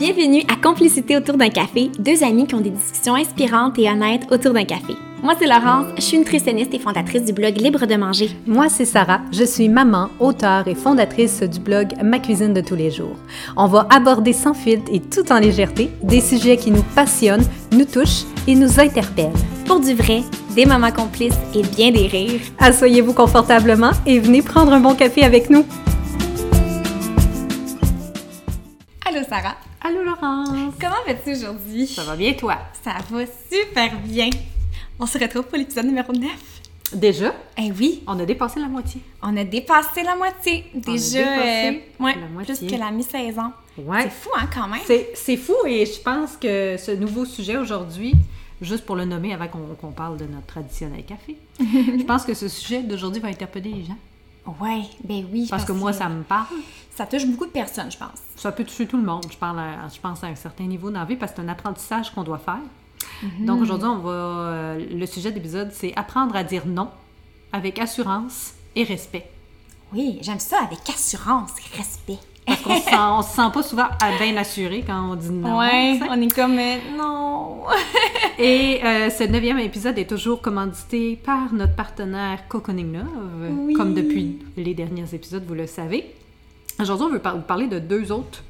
Bienvenue à Complicité autour d'un café, deux amis qui ont des discussions inspirantes et honnêtes autour d'un café. Moi, c'est Laurence, je suis nutritionniste et fondatrice du blog Libre de manger. Moi, c'est Sarah, je suis maman, auteure et fondatrice du blog Ma cuisine de tous les jours. On va aborder sans filtre et tout en légèreté des sujets qui nous passionnent, nous touchent et nous interpellent. Pour du vrai, des moments complices et bien des rires. Asseyez-vous confortablement et venez prendre un bon café avec nous. Allô Sarah. Allô Laurence. Comment vas-tu aujourd'hui? Ça va bien toi? Ça va super bien. On se retrouve pour l'épisode numéro 9. Déjà? Eh oui, On a dépassé la moitié. on a dépassé la moitié. Déjà, dépassé euh, ouais, la moitié. plus que la mi-saison. Ouais. C'est fou, hein, quand même? C'est c'est fou et je pense que ce nouveau sujet aujourd'hui, juste pour le nommer avant qu'on qu'on parle de notre traditionnel café, je pense que ce sujet d'aujourd'hui va interpeller les gens. Ouais, ben oui. Parce que moi, ça me parle. ça touche beaucoup de personnes, je pense. Ça peut toucher tout le monde. Je, parle à- je pense à un certain niveau dans la vie parce que c'est un apprentissage qu'on doit faire. Donc aujourd'hui, on va. euh, le sujet de l'épisode, c'est apprendre à dire non avec assurance et respect. Oui, j'aime ça avec assurance et respect. Parce qu'on se sent, on se sent pas souvent à bien assuré quand on dit non. ouais, on est comme non. Et euh, ce neuvième épisode est toujours commandité par notre partenaire Cocooning Love, Oui. comme depuis les derniers épisodes, vous le savez. Aujourd'hui, on veut vous parler de deux autres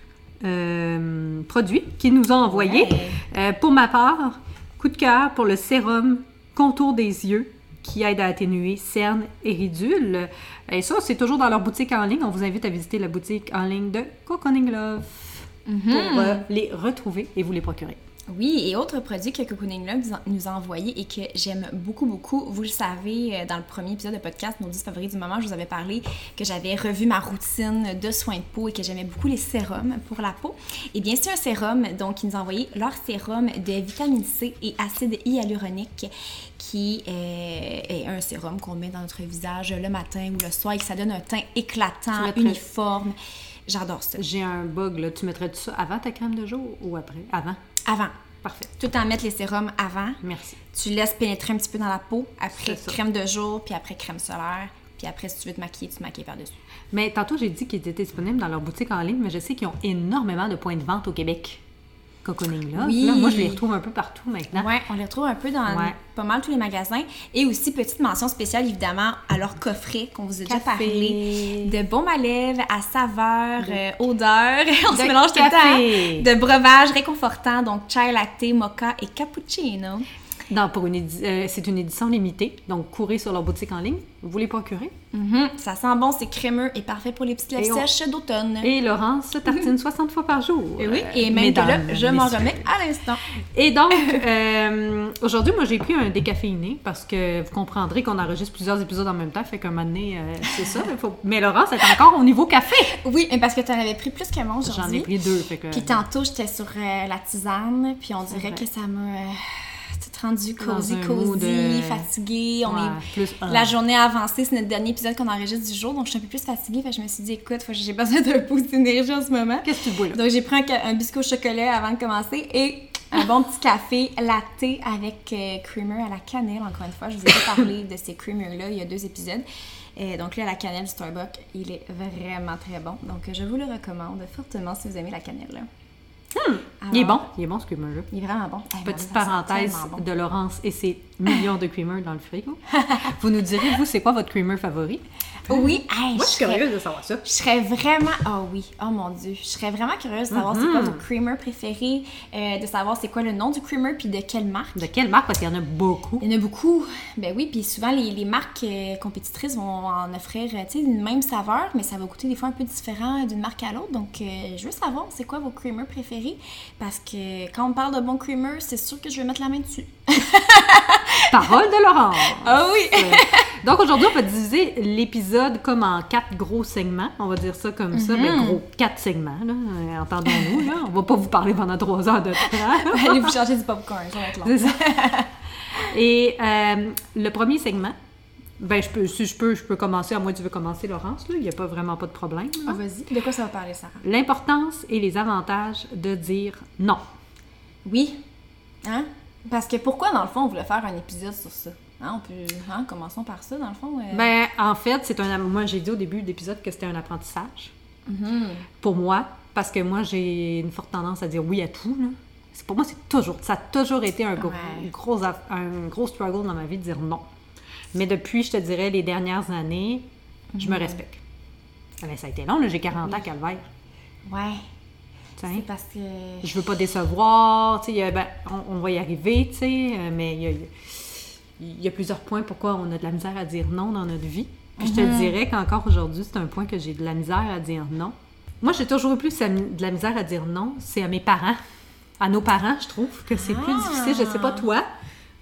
euh, produits qu'ils nous ont envoyés. Ouais. Euh, pour ma part, coup de cœur pour le sérum contour des yeux qui aide à atténuer cernes et ridules. Et ça, c'est toujours dans leur boutique en ligne. On vous invite à visiter la boutique en ligne de Cocooning Love pour euh, les retrouver et vous les procurer. Oui, et autre produit que Cocooning Love nous a- envoyé et que j'aime beaucoup, beaucoup. Vous le savez, euh, dans le premier épisode de podcast, nos 10 favoris du moment, je vous avais parlé que j'avais revu ma routine de soins de peau et que j'aimais beaucoup les sérums pour la peau. Et bien, c'est un sérum, donc ils nous ont envoyé leur sérum de vitamine C et acide hyaluronique qui euh, est un sérum qu'on met dans notre visage le matin ou le soir et que ça donne un teint éclatant, mettrais- uniforme. J'adore ça. J'ai un bug, là. Tu mettrais ça avant ta crème de jour ou après? Avant? Avant. Parfait. Tout en mettre les sérums avant. Merci. Tu laisses pénétrer un petit peu dans la peau, après crème de jour, puis après crème solaire, puis après si tu veux te maquiller, tu te maquilles par-dessus. Mais tantôt, j'ai dit qu'ils étaient disponibles dans leur boutique en ligne, mais je sais qu'ils ont énormément de points de vente au Québec. Oui. Là, moi, je les retrouve un peu partout maintenant. Ouais, on les retrouve un peu dans Ouais. pas mal tous les magasins. Et aussi, petite mention spéciale, évidemment, à leur coffret qu'on vous a déjà parlé. De baume à lèvres, à saveur, euh, odeur. on se mélange tout le temps. De breuvage réconfortant, donc chai latte, mocha et cappuccino. Non, pour une euh, c'est une édition limitée, donc courez sur leur boutique en ligne, vous les procurez. Mhm, Ça sent bon, c'est crémeux et parfait pour les petites lèvres on- sèches d'automne. Et Laurence tartine 60 fois par jour. Et oui, Euh, et même que là, je m'en remets à l'instant. Et donc, euh, aujourd'hui, moi, j'ai pris un décaféiné parce que vous comprendrez qu'on enregistre plusieurs épisodes en même temps, fait qu'un moment donné, euh, c'est ça. faut- Mais Laurence est encore au niveau café. Oui, mais parce que tu en avais pris plus que moi J'en ai aujourd'hui. pris deux, fait que... Puis tantôt, j'étais sur euh, la tisane, puis on dirait que ça euh, tout rendu cosy, cosy, euh, fatiguée. On Ouais, est... plus. La journée a avancé, c'est notre dernier épisode qu'on enregistre du jour, donc je suis un peu plus fatiguée. Fait que je me suis dit, écoute, j'ai besoin d'un boost d'énergie en ce moment. Qu'est-ce que tu bois, là? Donc j'ai pris un, biscuit au chocolat avant de commencer et un bon petit café latte avec euh, creamer à la cannelle. Encore une fois, je vous ai parlé de ces creamers-là il y a deux épisodes. Et donc là, la cannelle du Starbucks, il est vraiment très bon. Donc je vous le recommande fortement si vous aimez la cannelle. Là. Il est bon, il est bon ce creamer-là. Il est vraiment bon. Petite sent parenthèse bon. de Laurence et ses millions de creamers dans le frigo. vous nous direz, vous, c'est quoi votre creamer favori? Oui, hey, serais- de savoir ça. Je serais vraiment. Oh oui, oh mon Dieu. Je serais vraiment curieuse de savoir c'est Mm-hmm. quoi vos creamers préférés, euh, de savoir c'est quoi le nom du creamer puis de quelle marque. De quelle marque? Parce qu'il y en a beaucoup. Il y en a beaucoup. Ben oui, puis souvent les, les marques euh, compétitrices vont en offrir euh, tu sais, une même saveur, mais ça va goûter des fois un peu différent d'une marque à l'autre. Donc euh, je veux savoir c'est quoi vos creamers préférés parce que quand on parle de bons creamers, c'est sûr que je vais mettre la main dessus. Parole de Laurence! Ah oui! Donc aujourd'hui, on va diviser l'épiside comme en quatre gros segments. On va dire ça comme ça. Mhm. Mais gros, quatre segments, là. Euh, Entendons-nous, là. On va pas vous parler pendant trois heures de temps. Allez vous changer du popcorn, ça va être long. Ça. Et euh, le premier segment, ben, je peux, si je peux, je peux commencer. À moi, tu veux commencer, Laurence, là. Il n'y a pas vraiment pas de problème. Ah, vas-y. De quoi ça va parler, Sarah? L'importance et les avantages de dire non. Oui. Hein? Parce que pourquoi, dans le fond, on voulait faire un épisode sur ça? Hein, on peut... Hein, commençons par ça, dans le fond. euh. Ben, en fait, c'est un. Moi, j'ai dit au début de l'épisode que c'était un apprentissage. Mhm. Pour moi, parce que moi, j'ai une forte tendance à dire oui à tout. Là. Pour moi, c'est toujours, ça a toujours été un gros, Ouais. gros, un gros struggle dans ma vie de dire non. Mais depuis, je te dirais, les dernières années, je Mhm. me respecte. Ah ben, ça a été long, j'ai 40 ans, calvaire. Ouais. C'est parce que. Je veux pas décevoir, tu sais, ben, on, on va y arriver, tu sais, euh, mais il y a, il y a plusieurs points pourquoi on a de la misère à dire non dans notre vie. Puis je te Mhm. dirais qu'encore aujourd'hui, c'est un point que j'ai de la misère à dire non. Moi, j'ai toujours eu plus de la misère à dire non, c'est à mes parents. À nos parents, je trouve que c'est plus Ah. difficile. Je sais pas toi,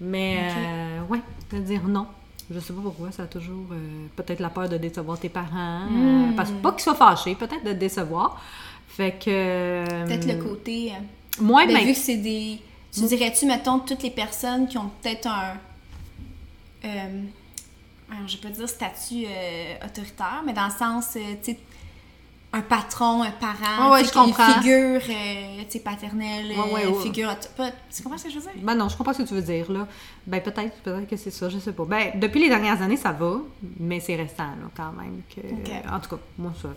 mais Ok. euh, ouais, de dire non. Je sais pas pourquoi, ça a toujours euh, peut-être la peur de décevoir tes parents. euh, Hmm. parce pas qu'ils soient fâchés, peut-être de te décevoir. Fait que. euh, Peut-être le côté. euh, Moi, ben, ben, vu que c'est des. Tu dirais-tu, mettons, toutes les personnes qui ont peut-être un. Euh, alors, je vais pas dire statut euh, autoritaire, mais dans le sens, euh, tu sais, un patron, un parent, ouais, sais, je comprends. une figure, euh, paternelle, Ouais, ouais, ouais. figure. pas- Tu comprends ce que je veux dire? Ben non, je comprends ce que tu veux dire, là. Ben peut-être, peut-être que c'est ça, je sais pas. Ben, depuis les dernières années, ça va, mais c'est restant, là, quand même. Que... En tout cas, moi, ça...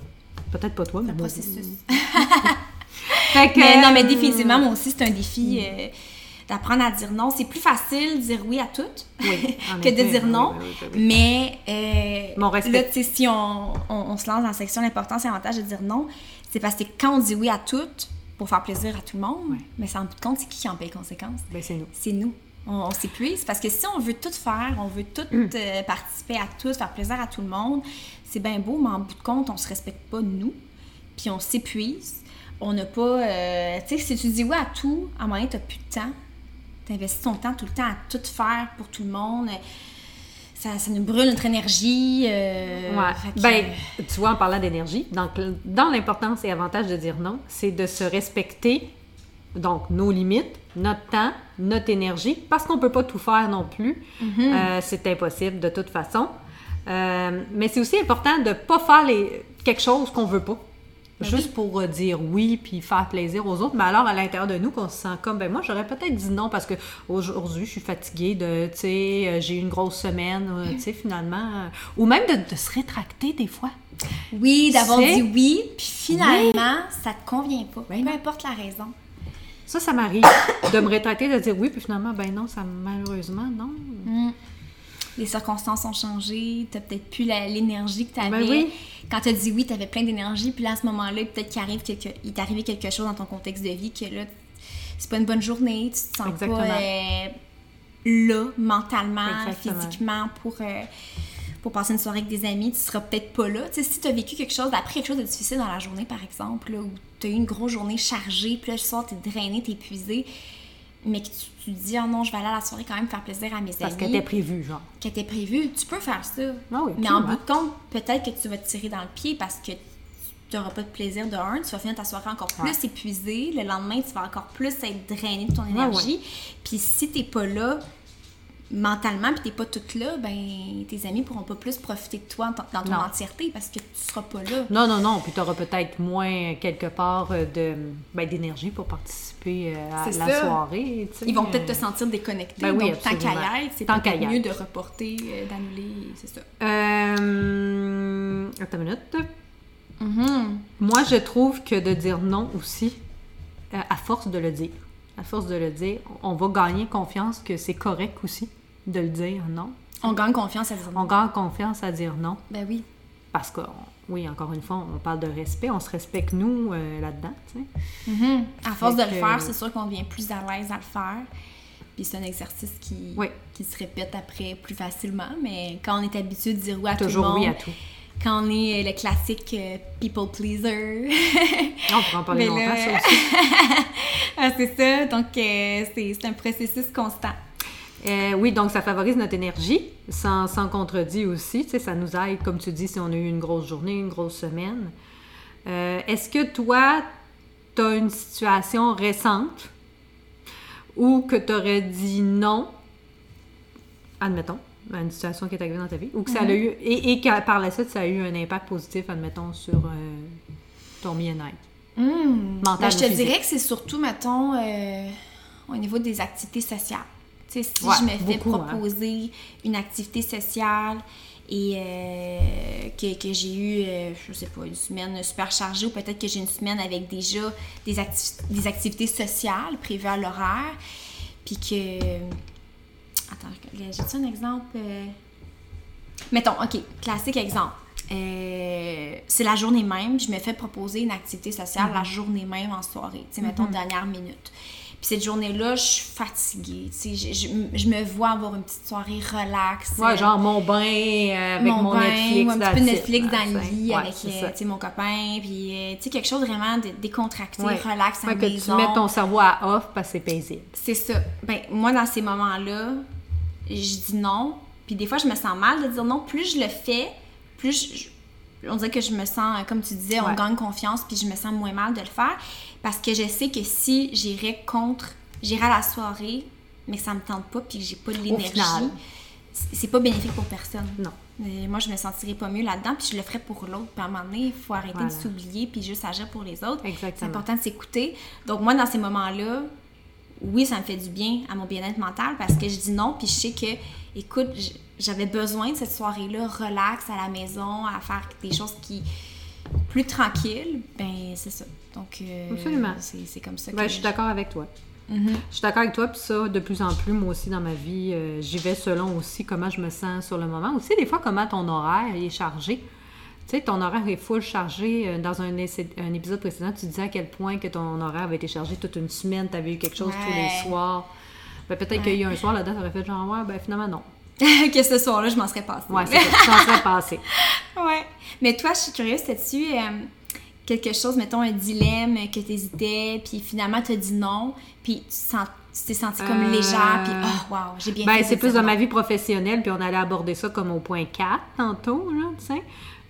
Peut-être pas toi, mais Un moi... processus. Fait que, Mais non, mais euh, définitivement, moi aussi, c'est un défi euh, d'apprendre à dire non. C'est plus facile de dire oui à tout Oui, que de dire non. oui, oui, oui. Mais euh, Mais on respecte. là, tu sais, si on, on, on se lance dans la section l'importance et l'avantage de dire non, c'est parce que quand on dit oui à tout pour faire plaisir à tout le monde, mais ça en bout de compte, c'est qui qui en paye les conséquences? Ben c'est nous. C'est nous. On, on s'épuise parce que si on veut tout faire, on veut tout Mm. euh, participer à tout, faire plaisir à tout le monde, c'est bien beau, mais en bout de compte, on se respecte pas nous, puis on s'épuise. On n'a pas. euh, tu sais, si tu dis oui à tout, à un moment donné, tu plus de temps. Tu investis ton temps tout le temps à tout faire pour tout le monde. Ça, ça nous brûle notre énergie. euh, Ouais. que- Ben, tu vois, en parlant d'énergie, donc dans l'importance et avantage de dire non, c'est de se respecter, donc nos limites, notre temps, notre énergie, parce qu'on peut pas tout faire non plus. Mm-hmm. Euh, c'est impossible de toute façon. Euh, mais c'est aussi important de pas faire les, quelque chose qu'on veut pas. Juste pour euh, dire oui puis faire plaisir aux autres, mais alors à l'intérieur de nous qu'on se sent comme ben moi j'aurais peut-être dit non parce que aujourd'hui je suis fatiguée de tu sais euh, j'ai eu une grosse semaine tu sais finalement ou même de, de se rétracter des fois. Oui, d'avoir dit oui, puis finalement, ça te convient pas. Ben peu importe la raison. Ça ça m'arrive de me rétracter de dire oui puis finalement ben non ça malheureusement non. Les circonstances ont changé, t'as peut-être plus l'énergie que tu avais. Ben oui. Quand tu as dit oui, tu avais plein d'énergie, puis là, à ce moment-là, peut-être qu'il arrive quelque... il t'est arrivé quelque chose dans ton contexte de vie que là, c'est pas une bonne journée, tu te sens Exactement. pas euh, là, mentalement, Exactement. physiquement, pour, euh, pour passer une soirée avec des amis, tu seras peut-être pas là. Tu sais, si tu as vécu quelque chose, après quelque chose de difficile dans la journée, par exemple, là, où tu as eu une grosse journée chargée, puis là, le soir, tu es drainé, tu épuisé, mais que tu, tu te dis, oh non, je vais aller à la soirée quand même faire plaisir à mes Parce amis qu'elle était prévue genre. était prévu, tu peux faire ça. Ah oui, Mais en bout de compte, peut-être que tu vas te tirer dans le pied parce que tu n'auras pas de plaisir de un, tu vas finir ta soirée encore plus Ouais. épuisé. Le lendemain, tu vas encore plus être drainé de ton énergie. Puis si t'es pas là mentalement, puis t'es pas toute là, ben tes amis pourront pas plus profiter de toi dans ton Non. entièreté parce que tu seras pas là. Non, non, non. Puis tu auras peut-être moins, quelque part, euh, de, ben, d'énergie pour participer euh, à la ça. soirée. Ils vont peut-être te sentir déconnecté. Ben oui, donc, tant qu'à y être, c'est peut-être mieux de reporter, euh, d'annuler, c'est ça. Euh... Attends une minute. Mhm. Moi, je trouve que de dire non aussi, à force de le dire, à force de le dire, on va gagner confiance que c'est correct aussi de le dire non. On gagne confiance à dire On non. gagne confiance à dire non Ben oui. parce que, oui, encore une fois, on parle de respect, on se respecte nous euh, là-dedans, tu sais. Mhm. À force de le faire, c'est sûr qu'on devient plus à l'aise à le faire. Puis c'est un exercice qui, Oui. qui se répète après plus facilement. Mais quand on est habitué de dire oui à tout le Toujours monde, oui à tout. quand on est euh, le classique euh, people pleaser, On pourra en parler longtemps, là- ça aussi. Ah, c'est ça. Donc euh, c'est c'est un processus constant. Euh, oui, donc ça favorise notre énergie, sans, sans contredit aussi. Tu sais, ça nous aide, comme tu dis, si on a eu une grosse journée, une grosse semaine. Euh, Est-ce que toi, tu as une situation récente où que tu aurais dit non, admettons, à une situation qui est arrivée dans ta vie, ou que ça a eu, et, et que par la suite, ça a eu un impact positif, admettons, sur euh, ton bien-être? Hmm. Mental Ben, je ou te physique. dirais que c'est surtout, mettons, au niveau des activités sociales. Tu sais, si Ouais, je me fais beaucoup, hein. proposer une activité sociale et euh, que, que j'ai eu, euh, je sais pas, une semaine super chargée ou peut-être que j'ai une semaine avec déjà des, acti- des activités sociales prévues à l'horaire. Puis que. Attends, j'ai-tu un exemple? euh? Mettons, OK, classique exemple. Euh, c'est la journée même, je me fais proposer une activité sociale la journée même en soirée, tu sais, mettons dernière minute. Puis cette journée-là, je suis fatiguée, tu sais, je, je- je me vois avoir une petite soirée relax. Ouais, euh, genre mon bain euh, avec mon, bain, Netflix. ou un petit peu. Netflix dans le lit ouais, avec euh, mon copain, puis tu sais, quelque chose vraiment de décontracté, Ouais. relax Ouais, la que maison. tu mets ton cerveau à off parce que c'est paisible. C'est ça. Ben, moi, dans ces moments-là, je dis non. Puis des fois, je me sens mal de dire non. Plus je le fais, plus je- on dirait que je me sens, euh, comme tu disais, on Ouais. gagne confiance, puis je me sens moins mal de le faire. Parce que je sais que si j'irais contre, j'irais à la soirée, mais que ça me tente pas, puis que j'ai pas de l'énergie, c'est pas bénéfique pour personne. Non. Mais moi, je me sentirais pas mieux là-dedans, puis je le ferais pour l'autre. Puis à un moment donné, il faut arrêter Voilà. de s'oublier, puis juste agir pour les autres. C'est important de s'écouter. Donc, moi, dans ces moments-là, oui, ça me fait du bien à mon bien-être mental parce que je dis non, puis je sais que, écoute, j- j'avais besoin de cette soirée-là, relax à la maison, à faire des choses qui plus tranquilles. Ben, c'est ça. Donc, euh, Absolument. c'est c'est comme ça que Ben, je suis d'accord avec toi. Mhm. Je suis d'accord avec toi, puis ça, de plus en plus, moi aussi, dans ma vie, euh, j'y vais selon aussi comment je me sens sur le moment. Aussi, des fois, comment ton horaire est chargé. Tu sais, ton horaire est full chargé. Euh, Dans un, épisode précédent, tu disais à quel point que ton horaire avait été chargé toute une semaine, tu avais eu quelque chose tous les soirs. Ben, peut-être qu'il y a eu un soir là-dedans, tu aurais fait genre, ouais, ben finalement, non. que ce soir-là, je m'en serais passée. Ouais, c'est ça, tu t'en serais passé. Ouais. Mais toi, je suis curieuse, t'as-tu euh, quelque chose, mettons un dilemme que t'hésitais, puis finalement t'as dit non, puis tu t'es sentie comme Euh, légère, puis oh wow, j'ai bien Ben, fait. c'est plus dans ma vie professionnelle, puis on allait aborder ça comme au point 4 tantôt, là, tu sais.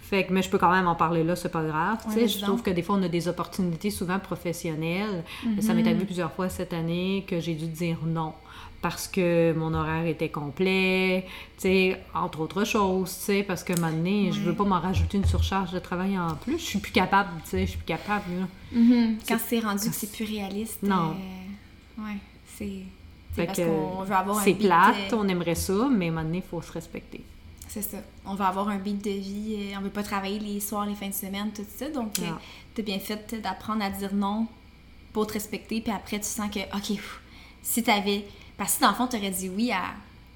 Fait que, mais je peux quand même en parler là, c'est pas grave. tu sais. Ouais, je trouve que des fois, on a des opportunités souvent professionnelles. Ça m'est arrivé plusieurs fois cette année que j'ai dû dire non parce que mon horaire était complet, tu sais, entre autres choses, tu sais, parce que maintenant, je veux pas m'en rajouter une surcharge de travail en plus. Je suis plus capable, tu sais, je suis plus capable, là. Mhm. Quand c'est rendu que c'est plus réaliste. Non. euh, ouais, c'est. parce qu'on veut avoir un c'est plate, euh, on aimerait ça, mais maintenant, il faut se respecter. C'est ça. On veut avoir un beat de vie. euh, On veut pas travailler les soirs, les fins de semaine, tout ça. Donc, Non. t'as bien fait d'apprendre à dire non pour te respecter. Puis après, tu sens que, OK, pff, si t'avais. Parce que dans le fond, t'aurais dit oui à.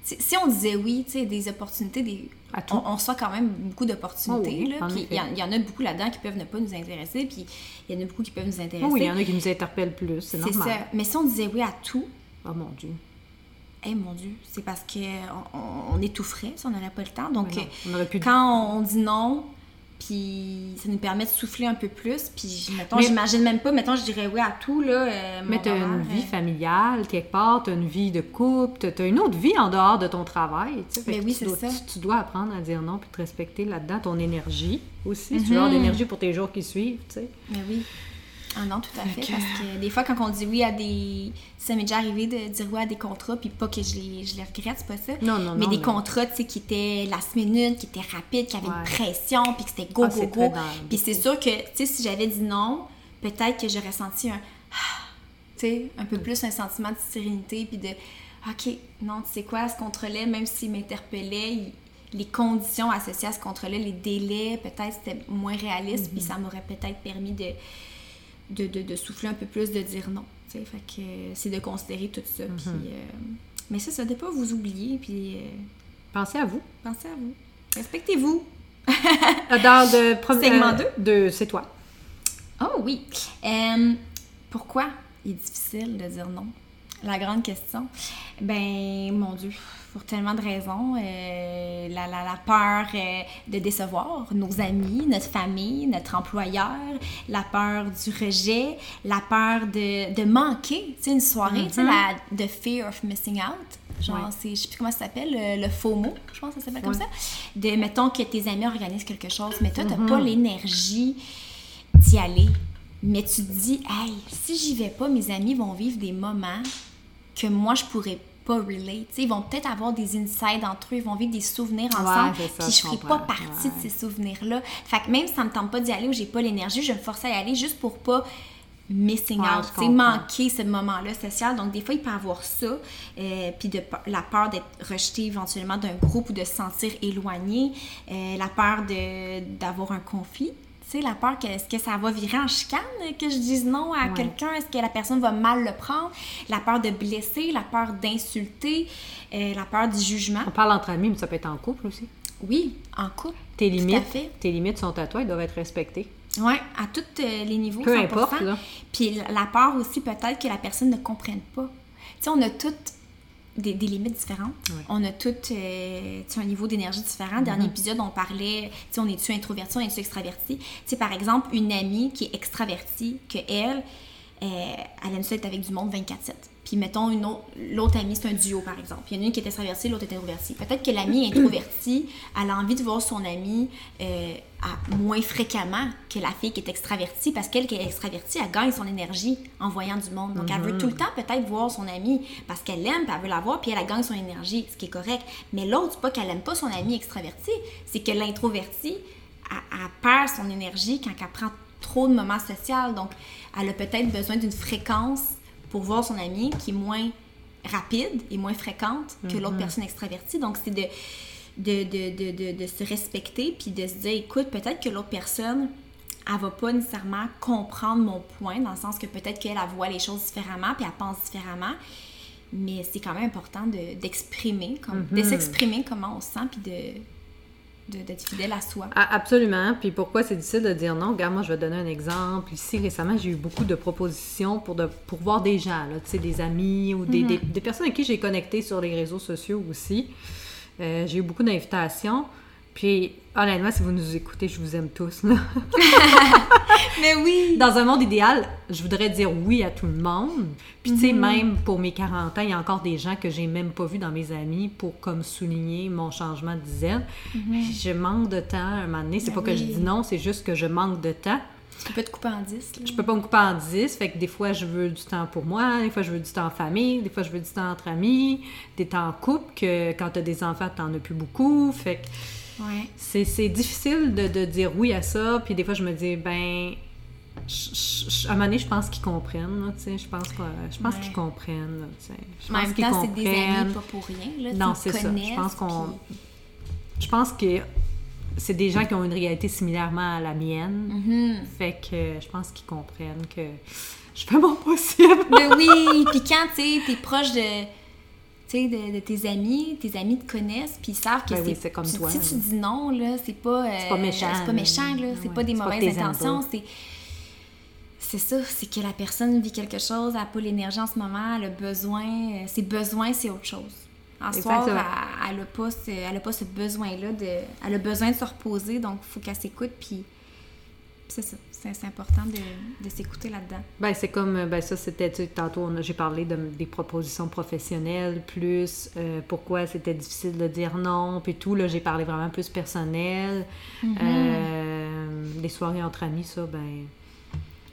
Si si on disait oui, tu sais, des opportunités, des... À tout. on, on reçoit quand même beaucoup d'opportunités. Oh oui, il y, en- il y en a beaucoup là-dedans qui peuvent ne pas nous intéresser, puis il y en a beaucoup qui peuvent nous intéresser. Oh oui, il y en a qui nous interpellent plus, c'est normal. ça. Mais si on disait oui à tout, Oh mon Dieu. eh mon Dieu, c'est parce qu'on on, on étoufferait si on n'aurait pas le temps. Donc, Mais non, on aurait pu- quand on, on dit non, puis ça nous permet de souffler un peu plus, puis mettons, j'imagine même pas, mettons, je dirais oui à tout, là. euh, Mais tu as une vie euh, familiale, quelque part, tu as une vie de couple, tu as une autre vie en dehors de ton travail. Tu sais, Mais oui, c'est dois, ça. Tu, tu dois apprendre à dire non puis te respecter là-dedans, ton énergie aussi. Si tu veux avoir Mhm. de l'énergie pour tes jours qui suivent, tu sais. Mais oui. Ah non, tout à fait. Parce que des fois, quand on dit oui à des. Ça m'est déjà arrivé de dire oui à des contrats, puis pas que je les, je les regrette, c'est pas ça. Non, non, mais non, des contrats, tu sais, qui étaient last minute, qui étaient rapides, qui avaient Ouais. une pression, puis que c'était go, Ah, go, go. Puis c'est sûr que, tu sais, si j'avais dit non, peut-être que j'aurais senti un. Tu sais, un peu plus un sentiment de sérénité, puis de. OK, non, tu sais quoi, ce contrat-là, même s'il m'interpellait, il- les conditions associées à ce contrat-là, les délais, peut-être c'était moins réaliste, puis ça m'aurait peut-être permis de, de, de, de souffler un peu plus, de dire non. Fait que euh, c'est de considérer tout ça. Puis, euh, mais ça, ça ne pas vous oublier, puis euh, Pensez à vous. pensez à vous. Respectez-vous. Dans le premier Segment de C'est toi. Oh oui. Euh, pourquoi il est difficile de dire non? La grande question. Ben, mon Dieu, pour tellement de raisons. Euh, la, la, la peur euh, de décevoir nos amis, notre famille, notre employeur, la peur du rejet, la peur de, de manquer, une soirée, tu sais, la the fear of missing out. Genre, Ouais. c'est, je sais plus comment ça s'appelle, le, le FOMO, je pense que ça s'appelle comme ça. De, mettons que tes amis organisent quelque chose, mais toi, t'as pas l'énergie d'y aller. Mais tu te dis, hey, si j'y vais pas, mes amis vont vivre des moments que moi, je pourrais pas relate. Tu sais, ils vont peut-être avoir des insides entre eux, ils vont vivre des souvenirs ensemble, c'est ça, puis je ferai pas partie Ouais. de ces souvenirs-là. Fait que même si ça me tente pas d'y aller ou j'ai pas l'énergie, je vais me forcer à y aller juste pour pas missing Ouais, out, manquer ce moment-là social. Donc, des fois, il peut avoir ça, euh, puis de la peur d'être rejeté éventuellement d'un groupe ou de se sentir éloigné, euh, la peur d'avoir un conflit. Tu sais, la peur que est-ce que ça va virer en chicane, que je dise non à Ouais. quelqu'un, est-ce que la personne va mal le prendre, la peur de blesser, la peur d'insulter, euh, la peur du jugement. On parle entre amis, mais ça peut être en couple aussi. Oui, en couple. Tes Tout à limites, fait. tes limites sont à toi, elles doivent être respectées. Oui, à tous euh, les niveaux. Peu 100%. importe, là. Puis la peur aussi, peut-être que la personne ne comprenne pas. Tu sais, on a toutes des, des limites différentes. On a toutes euh, un niveau d'énergie différent. Dernier Mm-hmm. épisode, on parlait, on est-tu introverti, on est-tu extraverti? Sais, par exemple, une amie qui est extravertie, que elle, euh, elle aime ça être avec du monde 24-7. Puis mettons, une autre, l'autre amie, c'est un duo, par exemple. Il y en a une qui est extravertie, l'autre est introvertie. Peut-être que l'amie introvertie, elle a envie de voir son amie euh, à- moins fréquemment que la fille qui est extravertie, parce qu'elle qui est extravertie, elle gagne son énergie en voyant du monde. Donc, elle veut tout le temps peut-être voir son amie, parce qu'elle l'aime, puis elle veut la voir, puis elle, elle gagne son énergie, ce qui est correct. Mais l'autre, c'est pas qu'elle aime pas son amie extravertie, c'est que l'introvertie, elle, elle perd son énergie quand elle prend trop de moments sociaux. Donc, elle a peut-être besoin d'une fréquence pour voir son ami qui est moins rapide et moins fréquente que l'autre personne extravertie. Donc, c'est de, de, de, de, de, de se respecter puis de se dire, écoute, peut-être que l'autre personne, elle va pas nécessairement comprendre mon point, dans le sens que peut-être qu'elle elle voit les choses différemment puis elle pense différemment. Mais c'est quand même important de- d'exprimer, comme, de s'exprimer comment on se sent puis de- d'être fidèle à soi. Ah, absolument. Puis pourquoi c'est difficile de dire non? Regarde, moi, je vais donner un exemple. Ici, récemment, j'ai eu beaucoup de propositions pour, de, pour voir des gens, là, tu sais, des amis ou des, des- des personnes avec qui j'ai connecté sur les réseaux sociaux aussi. Euh, j'ai eu beaucoup d'invitations. Puis, honnêtement, si vous nous écoutez, je vous aime tous. là. Mais oui! Dans un monde idéal, je voudrais dire oui à tout le monde. Puis, tu sais, Mhm. même pour mes 40 ans, il y a encore des gens que j'ai même pas vus dans mes amis pour comme souligner mon changement de dizaine. Je manque de temps à un moment donné. C'est. Ben pas que je dis non, c'est juste que je manque de temps. Tu peux te couper en 10. Là. Je peux pas me couper en 10, fait que des fois je veux du temps pour moi, des fois je veux du temps en famille, des fois je veux du temps entre amis, des temps en couple, que quand t'as des enfants, t'en as plus beaucoup. Fait que Ouais. c'est difficile de, de dire oui à ça, puis des fois je me dis, ben, à un moment donné, je pense qu'ils comprennent, là, tu sais, je pense, je pense Ouais. qu'ils comprennent, là, tu sais. Je pense même qu'ils temps, c'est des amis comprennent. pas pour rien. Là, Non, c'est ça. Je pense qu'on. puis- Je pense que c'est des gens qui ont une réalité similairement à la mienne. Mhm. Fait que je pense qu'ils comprennent que je fais mon possible. Mais oui, puis quand tu sais, t'es proche de, tu sais, de, de tes amis, tes amis te connaissent, puis ils savent que Ben c'est c'est comme tu- toi, Si tu dis non, là, c'est pas, euh, pas méchant, C'est pas méchant, là. C'est ouais. pas des C'est pas que mauvaises intentions. C'est. C'est ça, c'est que la personne vit quelque chose, elle n'a pas l'énergie en ce moment, elle a besoin. euh, Ses besoins, c'est autre chose. En Exactement. elle, elle a pas ce, elle a pas ce besoin-là de. Elle a besoin de se reposer, donc il faut qu'elle s'écoute, puis c'est ça. C'est important de, de s'écouter là-dedans. Ben, c'est comme, ben ça, c'était, tu sais, tantôt, j'ai parlé de, des propositions professionnelles, plus euh, pourquoi c'était difficile de dire non, puis tout, là, j'ai parlé vraiment plus personnel. Mm-hmm. Euh, les soirées entre amis, ça, ben,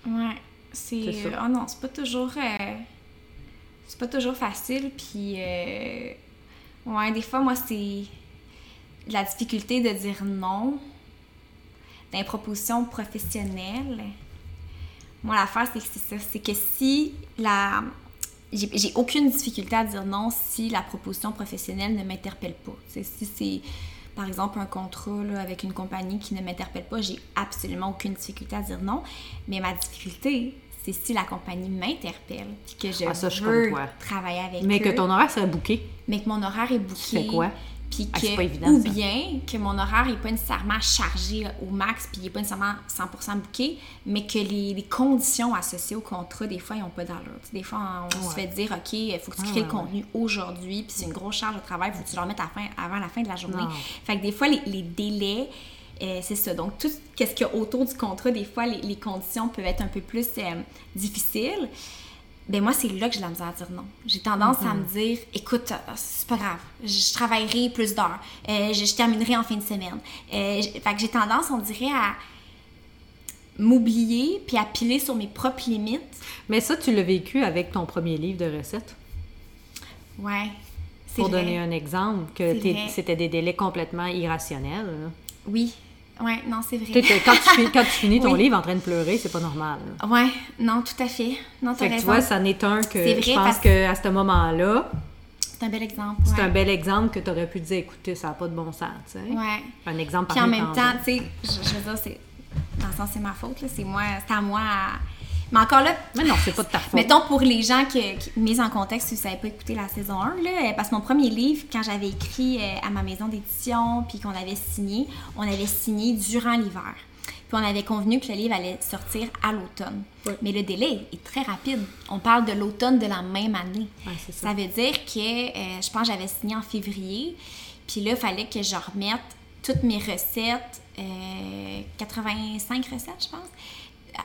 Ouais, c'est. Oh non, c'est pas toujours. euh, c'est pas toujours facile, puis. euh, ouais, des fois, moi, c'est. La difficulté de dire non dans les propositions professionnelles. Moi, l'affaire, c'est que c'est ça. C'est que si la. J'ai aucune difficulté à dire non si la proposition professionnelle ne m'interpelle pas. Si c'est, par exemple, un contrat là, avec une compagnie qui ne m'interpelle pas, j'ai absolument aucune difficulté à dire non. Mais ma difficulté, c'est si la compagnie m'interpelle puis que je Ah, ça, veux travailler avec mais eux que ton horaire serait bouqué. mais que mon horaire est booké. Tu fais quoi? Puis Ah, que, c'est pas évident, ou ça. bien que mon horaire n'est pas nécessairement chargé au max, puis il n'est pas nécessairement 100% booké, mais que les, les conditions associées au contrat, des fois, ils n'ont pas d'allure. Des fois, on se fait dire, OK, il faut que tu Ah, crées le ouais, contenu aujourd'hui, puis c'est une grosse charge de travail, il faut que tu le remettes à la fin- avant la fin de la journée. Non. Fait que des fois, les, les délais, euh, c'est ça. Donc, tout ce qu'il y a autour du contrat, des fois, les, les conditions peuvent être un peu plus euh, difficiles. Ben moi, c'est là que j'ai la misère à dire non. J'ai tendance à me dire, écoute, euh, c'est pas grave, je travaillerai plus d'heures, euh, je, je terminerai en fin de semaine. Euh, fait que j'ai tendance, on dirait, à m'oublier puis à piler sur mes propres limites. Mais ça, tu l'as vécu avec ton premier livre de recettes? Ouais, Pour vrai. donner un exemple, que c'était des délais complètement irrationnels. là. Oui, Ouais, non, c'est vrai. Quand, tu, fi- quand tu finis ton Oui. livre en train de pleurer, c'est pas normal. Ouais, non, tout à fait. Non, Fait que tu vois, ça n'est un que C'est je vrai, pense parce- qu'à ce moment-là, C'est un bel exemple. c'est ouais. un bel exemple que tu aurais pu dire écoutez, ça n'a pas de bon sens. tu sais. Ouais. Un exemple Puis en même temps, tu sais, je, je veux dire, c'est. Dans le sens, c'est ma faute, là. C'est moi, c'est à moi à. Mais encore là, Mais non, c'est pas de ta faute. Mettons pour les gens qui, qui mise en contexte, si vous savez pas écouter la saison 1, là, euh, parce que mon premier livre, quand j'avais écrit euh, à ma maison d'édition, puis qu'on avait signé, on avait signé durant l'hiver. Puis on avait convenu que le livre allait sortir à l'automne. Mais le délai est très rapide. On parle de l'automne de la même année. Ouais, ça. ça veut dire que euh, je pense que j'avais signé en février. Puis là, il fallait que je remette toutes mes recettes, euh, 85 recettes, je pense,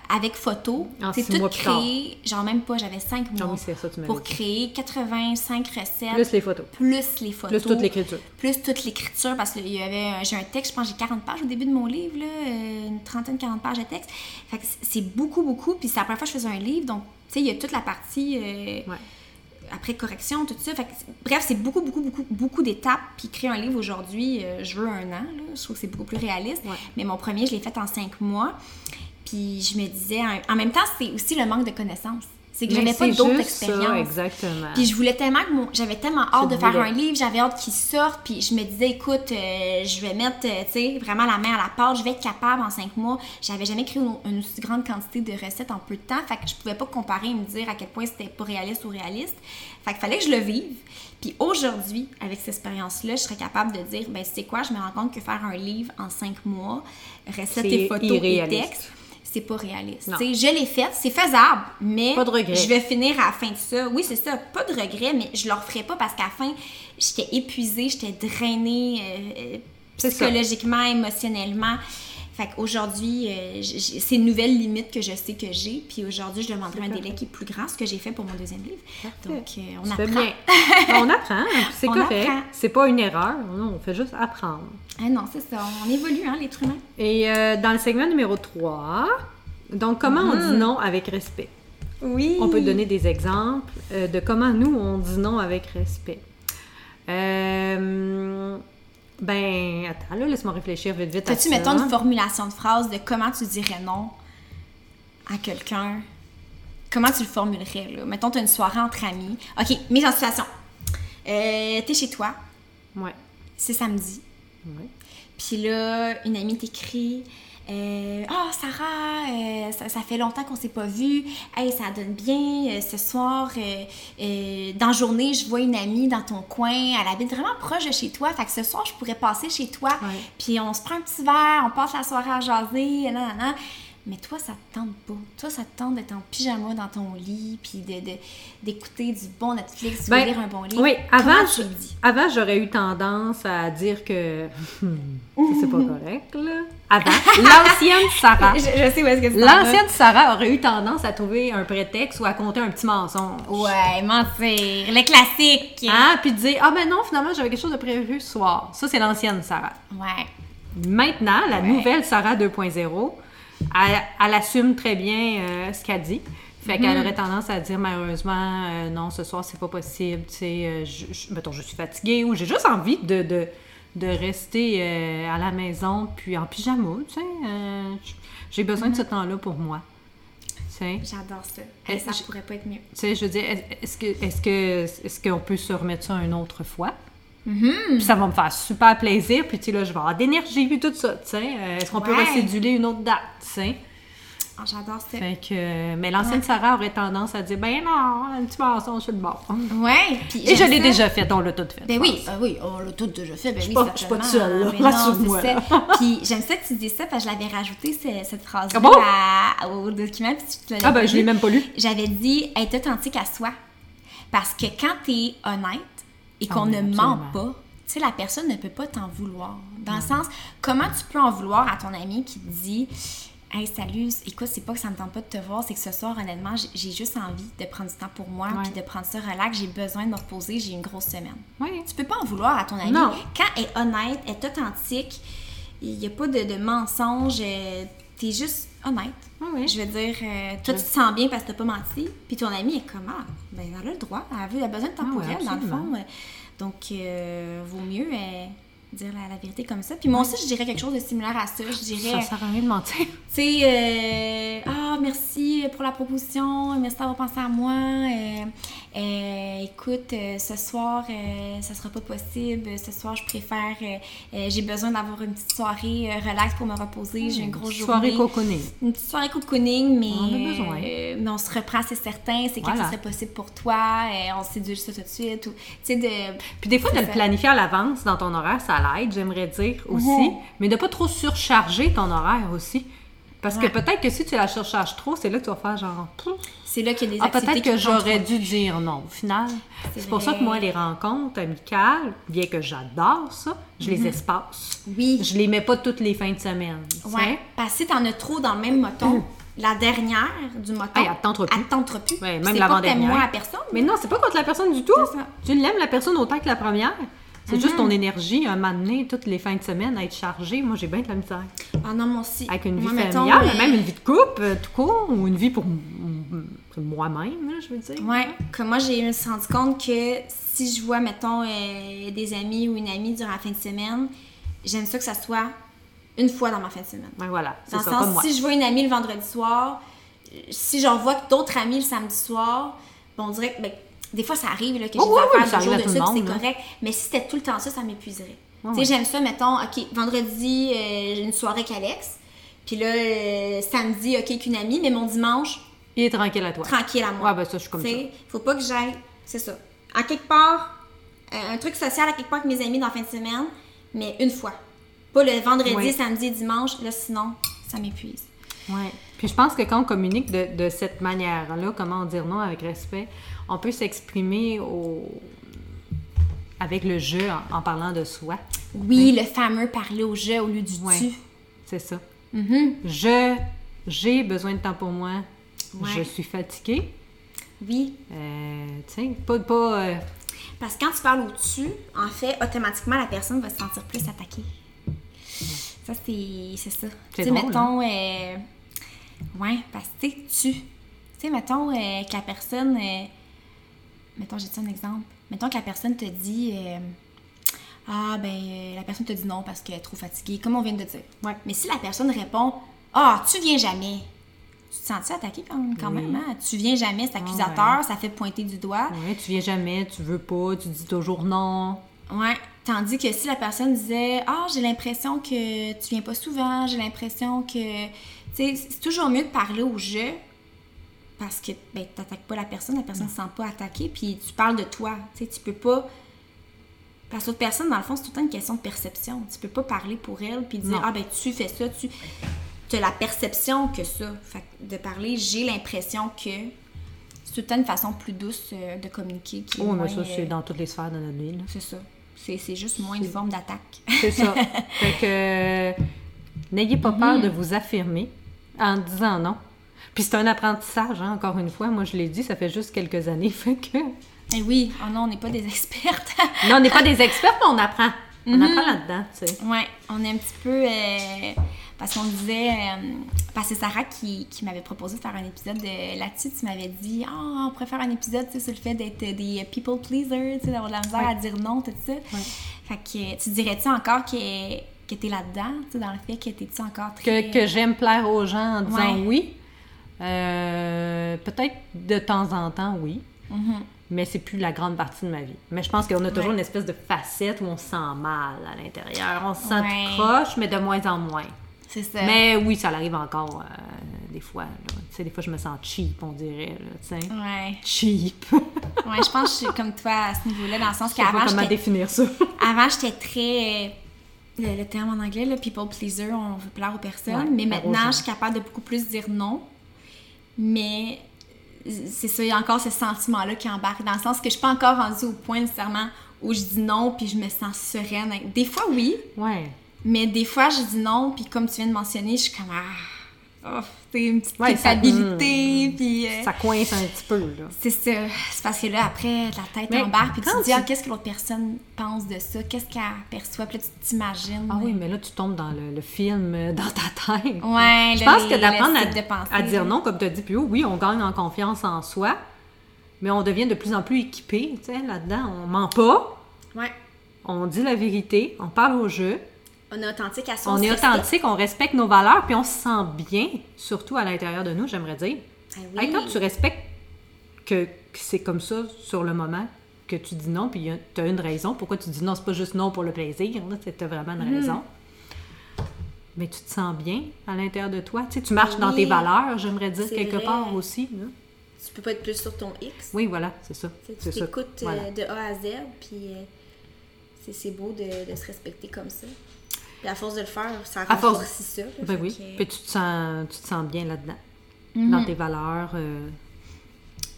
avec photo. En C'est tout créé, genre même pas, j'avais 5 Ah mois ça, tu pour créer 85 recettes. Plus les photos. plus les photos. Plus toute l'écriture. Plus toute l'écriture, parce y avait, un- j'ai un texte, je pense que j'ai 40 pages au début de mon livre, là, euh, une trentaine, 40 pages de texte. Fait que c'est- beaucoup, beaucoup, puis c'est la première fois que je faisais un livre, donc, tu sais, il y a toute la partie euh, Ouais. après correction, tout ça. Fait que bref, c'est beaucoup, beaucoup, beaucoup, beaucoup d'étapes, puis créer un livre aujourd'hui, euh, je veux un an, là, je trouve que c'est beaucoup plus réaliste. Ouais. Mais mon premier, je l'ai fait en cinq mois, puis je me disais, en même temps, c'est aussi le manque de connaissances. C'est que j'avais pas c'est d'autres expériences. exactement. Puis je voulais tellement que mon... j'avais tellement hâte de faire voulais. un livre, j'avais hâte qu'il sorte, puis je me disais, écoute, euh, je vais mettre, euh, tu sais, vraiment la main à la pâte, je vais être capable en cinq mois. J'avais jamais créé une, une aussi grande quantité de recettes en peu de temps, fait que je pouvais pas comparer et me dire à quel point c'était pas réaliste ou réaliste. Fait qu'il fallait que je le vive. Puis aujourd'hui, avec cette expérience-là, je serais capable de dire, ben, sais quoi, je me rends compte que faire un livre en cinq mois, recettes C'est et photos et textes, c'est pas réaliste. Je l'ai fait, c'est faisable, mais Pas de regret. je vais finir à la fin de ça. Oui, c'est ça, pas de regret, mais je le referai pas parce qu'à la fin, j'étais épuisée, j'étais drainée euh, euh, psychologiquement, émotionnellement. Fait qu'aujourd'hui, euh, c'est une nouvelle limite que je sais que j'ai. Puis aujourd'hui, je demanderai un délai qui est plus grand, ce que j'ai fait pour mon deuxième livre. Donc, euh, on apprend. bien. on apprend, c'est On correct. apprend. C'est pas une erreur, non, on fait juste apprendre. Ah non, c'est ça, on évolue, hein, l'être humain. Et euh, dans le segment numéro 3, donc comment on dit non avec respect? Oui. On peut donner des exemples de comment nous, on dit non avec respect. Euh, ben, attends, là, laisse-moi réfléchir vite, vite As-tu, mettons, une formulation de phrase de comment tu dirais non à quelqu'un? Comment tu le formulerais, là? Mettons, tu as une soirée entre amis. OK, mise en situation. Euh, T'es chez toi, Ouais, c'est samedi. ouais. Puis là, une amie t'écrit euh, Ah, Sarah, euh, ça, ça fait longtemps qu'on s'est pas vu. Hey, ça donne bien. euh, ce soir, euh, dans la journée, je vois une amie dans ton coin. Elle habite vraiment proche de chez toi. Fait que ce soir, je pourrais passer chez toi. Puis on se prend un petit verre, on passe la soirée à jaser. Mais toi, ça te tente pas. Toi, ça te tente d'être en pyjama dans ton lit, puis de, de- d'écouter du bon Netflix, ou Ben, lire un bon livre. Oui, avant, je- avant j'aurais eu tendance à dire que c'est pas correct, là. Avant, l'ancienne Sarah. Je, je sais où est-ce que vas. L'ancienne Sarah aurait eu tendance à trouver un prétexte ou à compter un petit mensonge. Ouais, mentir. Le classique. Hein? Puis de dire, ah ben non, finalement, j'avais quelque chose de prévu ce soir. Ça, c'est l'ancienne Sarah. Ouais. Maintenant, la Ouais. nouvelle Sarah 2.0, elle, elle assume très bien euh, ce qu'elle dit. Fait Mhm. qu'elle aurait tendance à dire malheureusement, euh, non, ce soir, c'est pas possible. Tu sais, euh, je, je- mettons, je suis fatiguée ou j'ai juste envie de, de, de rester euh, à la maison puis en pyjama. Tu sais, euh, j'ai besoin de ce temps-là pour moi. J'adore ça. Eh, Hey, ça je- pourrait pas être mieux. Tu sais, je veux dire, est- est-ce que est-ce que est-ce qu'on peut se remettre ça une autre fois? Mm-hmm. Puis ça va me faire super plaisir, puis tu sais, là, je vais avoir d'énergie, puis tout ça, tu sais. Euh, Est-ce qu'on peut recéduler une autre date, tu sais? Oh, J'adore ça. Fait que... euh, Mais l'ancienne Ouais. Sarah aurait tendance à dire, ben non, un petit mensonge sur le bord. Ouais. Puis Et je l'ai ça. déjà fait, on l'a tout fait. Ben je oui, ah oui, on l'a tout déjà fait. Ben Je suis oui, pas- je suis pas seule, là. Non, Rassure-moi. Puis j'aime ça que tu dis ça parce que je l'avais rajouté ce- cette phrase-là Ah bon? à- au document. Puis tu te l'avais Ah ben, je l'ai même pas lu. J'avais dit être authentique à soi. Parce que quand tu es honnête et qu'on oui, ne ment pas, tu sais, la personne ne peut pas t'en vouloir. Dans le sens, comment tu peux en vouloir à ton ami qui te dit Hey, salut, écoute, c'est pas que ça me tente pas de te voir, c'est que ce soir, honnêtement, j'ai- juste envie de prendre du temps pour moi, puis de prendre ça relax, j'ai besoin de me reposer, j'ai une grosse semaine. Oui. Tu peux pas en vouloir à ton ami. Non. Quand elle est honnête, elle est authentique, il n'y a pas de, de mensonge, euh, t'es juste honnête. Ah oui. Je veux dire, euh, toi, tu te sens bien parce que t'as pas menti, puis ton ami est comme, ah, ben, elle a le droit, elle a, vu- elle a besoin de temps Ah pour ouais, elle, dans le fond. euh, Donc, euh, vaut mieux euh, dire la, la vérité comme ça. Puis moi aussi, je dirais quelque chose de similaire à ça. Je dirais, Ça sert à rien de mentir. tu sais, ah, merci pour la proposition, merci d'avoir pensé à moi. Euh, écoute, euh, ce soir, euh, ça sera pas possible. Ce soir, je préfère, euh, j'ai besoin d'avoir une petite soirée relax pour me reposer. J'ai une grosse Soirée journée. cocooning. Une petite soirée cocooning, mais, On a besoin. mais on se reprend, c'est certain. C'est quand Voilà. ça serait possible pour toi. on séduit ça tout de suite. ou- de. Puis des fois, de le planifier à l'avance dans ton horaire, ça l'aide, j'aimerais dire aussi. Mhm. Mais de pas trop surcharger ton horaire aussi. Parce Ouais. que peut-être que si tu la surcharges trop, c'est là que tu vas faire genre. C'est là qu'il y a des Ah, peut-être que j'aurais dû dire non. Au final, C'est pour ça que moi, les rencontres amicales, bien que j'adore ça, je Mhm. les espace. Oui. Je les mets pas toutes les fins de semaine. Ouais. Parce que si t'en as trop dans le même moton, la dernière du moton. Hey, elle te tentera plus. Elle plus. Ouais, même l'avant-dernière. la personne. Mais non, c'est pas contre la personne du tout. Tu l'aimes la personne autant que la première. C'est juste ton énergie, un moment donné, toutes les fins de semaine, à être chargée. Moi, j'ai bien de la misère. Ah non, moi aussi. Avec une vie Moi, mettons, familiale, euh, même une vie de couple, euh, tout court, ou une vie pour moi-même, je veux dire. Ouais, comme moi, j'ai rendu compte que si je vois, mettons, euh, des amis ou une amie durant la fin de semaine, j'aime ça que ça soit une fois dans ma fin de semaine. Ouais, voilà, c'est Dans le ça, sens, comme moi. si je vois une amie le vendredi soir, si j'en vois d'autres amis le samedi soir, bon, on dirait que, ben, des fois, ça arrive là, que j'ai Oh, des oui, oui, du jour arrive de ça, c'est correct. Mais si c'était tout le temps ça, ça m'épuiserait. Tu sais, j'aime ça, mettons, OK, vendredi, euh, j'ai une soirée avec Alex, puis là, euh, samedi, OK, avec une amie, mais mon dimanche, Il est tranquille à toi. tranquille à moi. Ouais, ben ça, je suis comme Tu ça. Faut pas que j'aille. C'est ça. À quelque part, euh, un truc social à quelque part avec mes amis dans la fin de semaine, mais une fois. Pas le vendredi, Oui. samedi et dimanche. Là, sinon, ça m'épuise. Ouais. Puis je pense que quand on communique de, de cette manière-là, comment dire non avec respect, on peut s'exprimer au... avec le jeu en, en parlant de soi. Oui, le fameux parler au jeu au lieu du Ouais. tu. C'est ça. Mhm. Je, j'ai besoin de temps pour moi. Ouais. Je suis fatiguée. Oui. Euh, sais, pas, pas euh, Parce que quand tu parles au tu, en fait, automatiquement, la personne va se sentir plus attaquée. Ça, c'est c'est ça. Tu sais, drôle, hein? mettons. euh, Ouais, parce que tu sais, tu. Tu sais, mettons euh, que la personne. euh, Mettons, j'ai un exemple? Mettons que la personne te dit. euh, Ah, ben, euh, la personne te dit non parce qu'elle est trop fatiguée, comme on vient de dire. Ouais. Mais si la personne répond Ah, tu viens jamais. Tu te sens-tu attaqué quand, quand Oui. même, hein? Tu viens jamais, c'est accusateur, ça fait pointer du doigt. ouais, tu viens jamais, tu veux pas, tu dis toujours non. Ouais. Tandis que si la personne disait Ah, j'ai l'impression que tu viens pas souvent, j'ai l'impression que. Tu sais, c'est toujours mieux de parler au jeu parce que ben, t'attaques pas la personne, la personne ne se sent pas attaquée, puis tu parles de toi. Tu sais, tu peux pas. Parce que l'autre personne, dans le fond, c'est tout le temps une question de perception. Tu peux pas parler pour elle puis dire Non. Ah, ben tu fais ça, tu. Tu as la perception que ça. Fait que de parler, j'ai l'impression que. C'est tout le temps une façon plus douce euh, de communiquer. Qui est Oh, mais ça, c'est euh, dans toutes les sphères de notre vie. là. c'est ça. C'est juste moins une forme d'attaque. C'est ça. fait que euh, n'ayez pas Mhm. peur de vous affirmer en disant non. Puis c'est un apprentissage, hein, encore une fois. Moi, je l'ai dit, ça fait juste quelques années. Fait que. Et oui, oh non, on n'est pas des expertes. Non, on n'est pas des experts, mais on apprend. On Mhm. apprend là-dedans, tu sais. ouais, on est un petit peu. euh, parce qu'on disait. euh, parce que c'est Sarah qui, qui m'avait proposé de faire un épisode de- là-dessus. Tu m'avais dit, ah, on pourrait faire un épisode sur le fait d'être des people pleasers, tu sais, d'avoir de la misère Ouais. à dire non, tout ça. Fait que tu dirais-tu encore que, que t'es là-dedans, dans le fait que t'es-tu encore très. Que, que j'aime plaire aux gens en disant Ouais. oui? Euh, Peut-être de temps en temps, oui. Mhm. Mais c'est plus la grande partie de ma vie. Mais je pense qu'on a toujours Ouais. une espèce de facette où on se sent mal à l'intérieur. On se sent Ouais. tout croche, mais de moins en moins. C'est ça. Mais oui, ça arrive encore euh, des fois. là. Tu sais, des fois, je me sens cheap, on dirait. Là. Ouais. Cheap. Ouais, je pense que je suis comme toi à ce niveau-là, dans le sens Je sais pas qu'avant, comment j'étais définir ça. Avant, j'étais très. euh, Le, le terme en anglais, le people pleaser, on veut plaire aux personnes. Ouais, mais maintenant, je suis capable de beaucoup plus dire non. Mais c'est ça, il y a encore ce sentiment-là qui embarque. Dans le sens que je suis pas encore rendue au point nécessairement où je dis non puis je me sens sereine. Des fois, oui. Ouais. Mais des fois, je dis non, puis comme tu viens de mentionner, je suis comme ah, oh, c'est une petite Ouais, ça- puis euh, Ça coince un petit peu, là. c'est ça. C'est parce que là, après, la tête embarque, puis tu te dis, ah, qu'est-ce que l'autre personne pense de ça? Qu'est-ce qu'elle perçoit? Puis là, tu t'imagines. Ah oui, mais là, tu tombes dans le, le film, euh, dans ta tête. Ouais, Je là, pense les- que d'apprendre à, dire non, comme tu as dit haut, oui, on gagne en confiance en soi, mais on devient de plus en plus équipé, tu sais, là-dedans. On ment pas, Ouais. on dit la vérité, on parle au jeu, On est authentique à son on est authentique, on respecte nos valeurs, puis on se sent bien, surtout à l'intérieur de nous, j'aimerais dire. Ah oui. Hey, quand tu respectes que, que c'est comme ça sur le moment, que tu dis non, puis tu as une raison. Pourquoi tu dis non? C'est pas juste non pour le plaisir, tu as vraiment une Mm. raison. Mais tu te sens bien à l'intérieur de toi. Tu, sais, tu marches dans tes valeurs, j'aimerais dire, quelque vrai. part aussi. là. Tu peux pas être plus sur ton X. Oui, voilà, c'est ça. Tu t'écoutes euh, Voilà. de A à Z, puis euh, c'est- c'est beau de, de se respecter comme ça. Puis à force de le faire, ça À force- renforcit ça. là, Ben oui. que- Puis tu te sens, tu te sens bien là-dedans. Mhm. Dans tes valeurs. euh,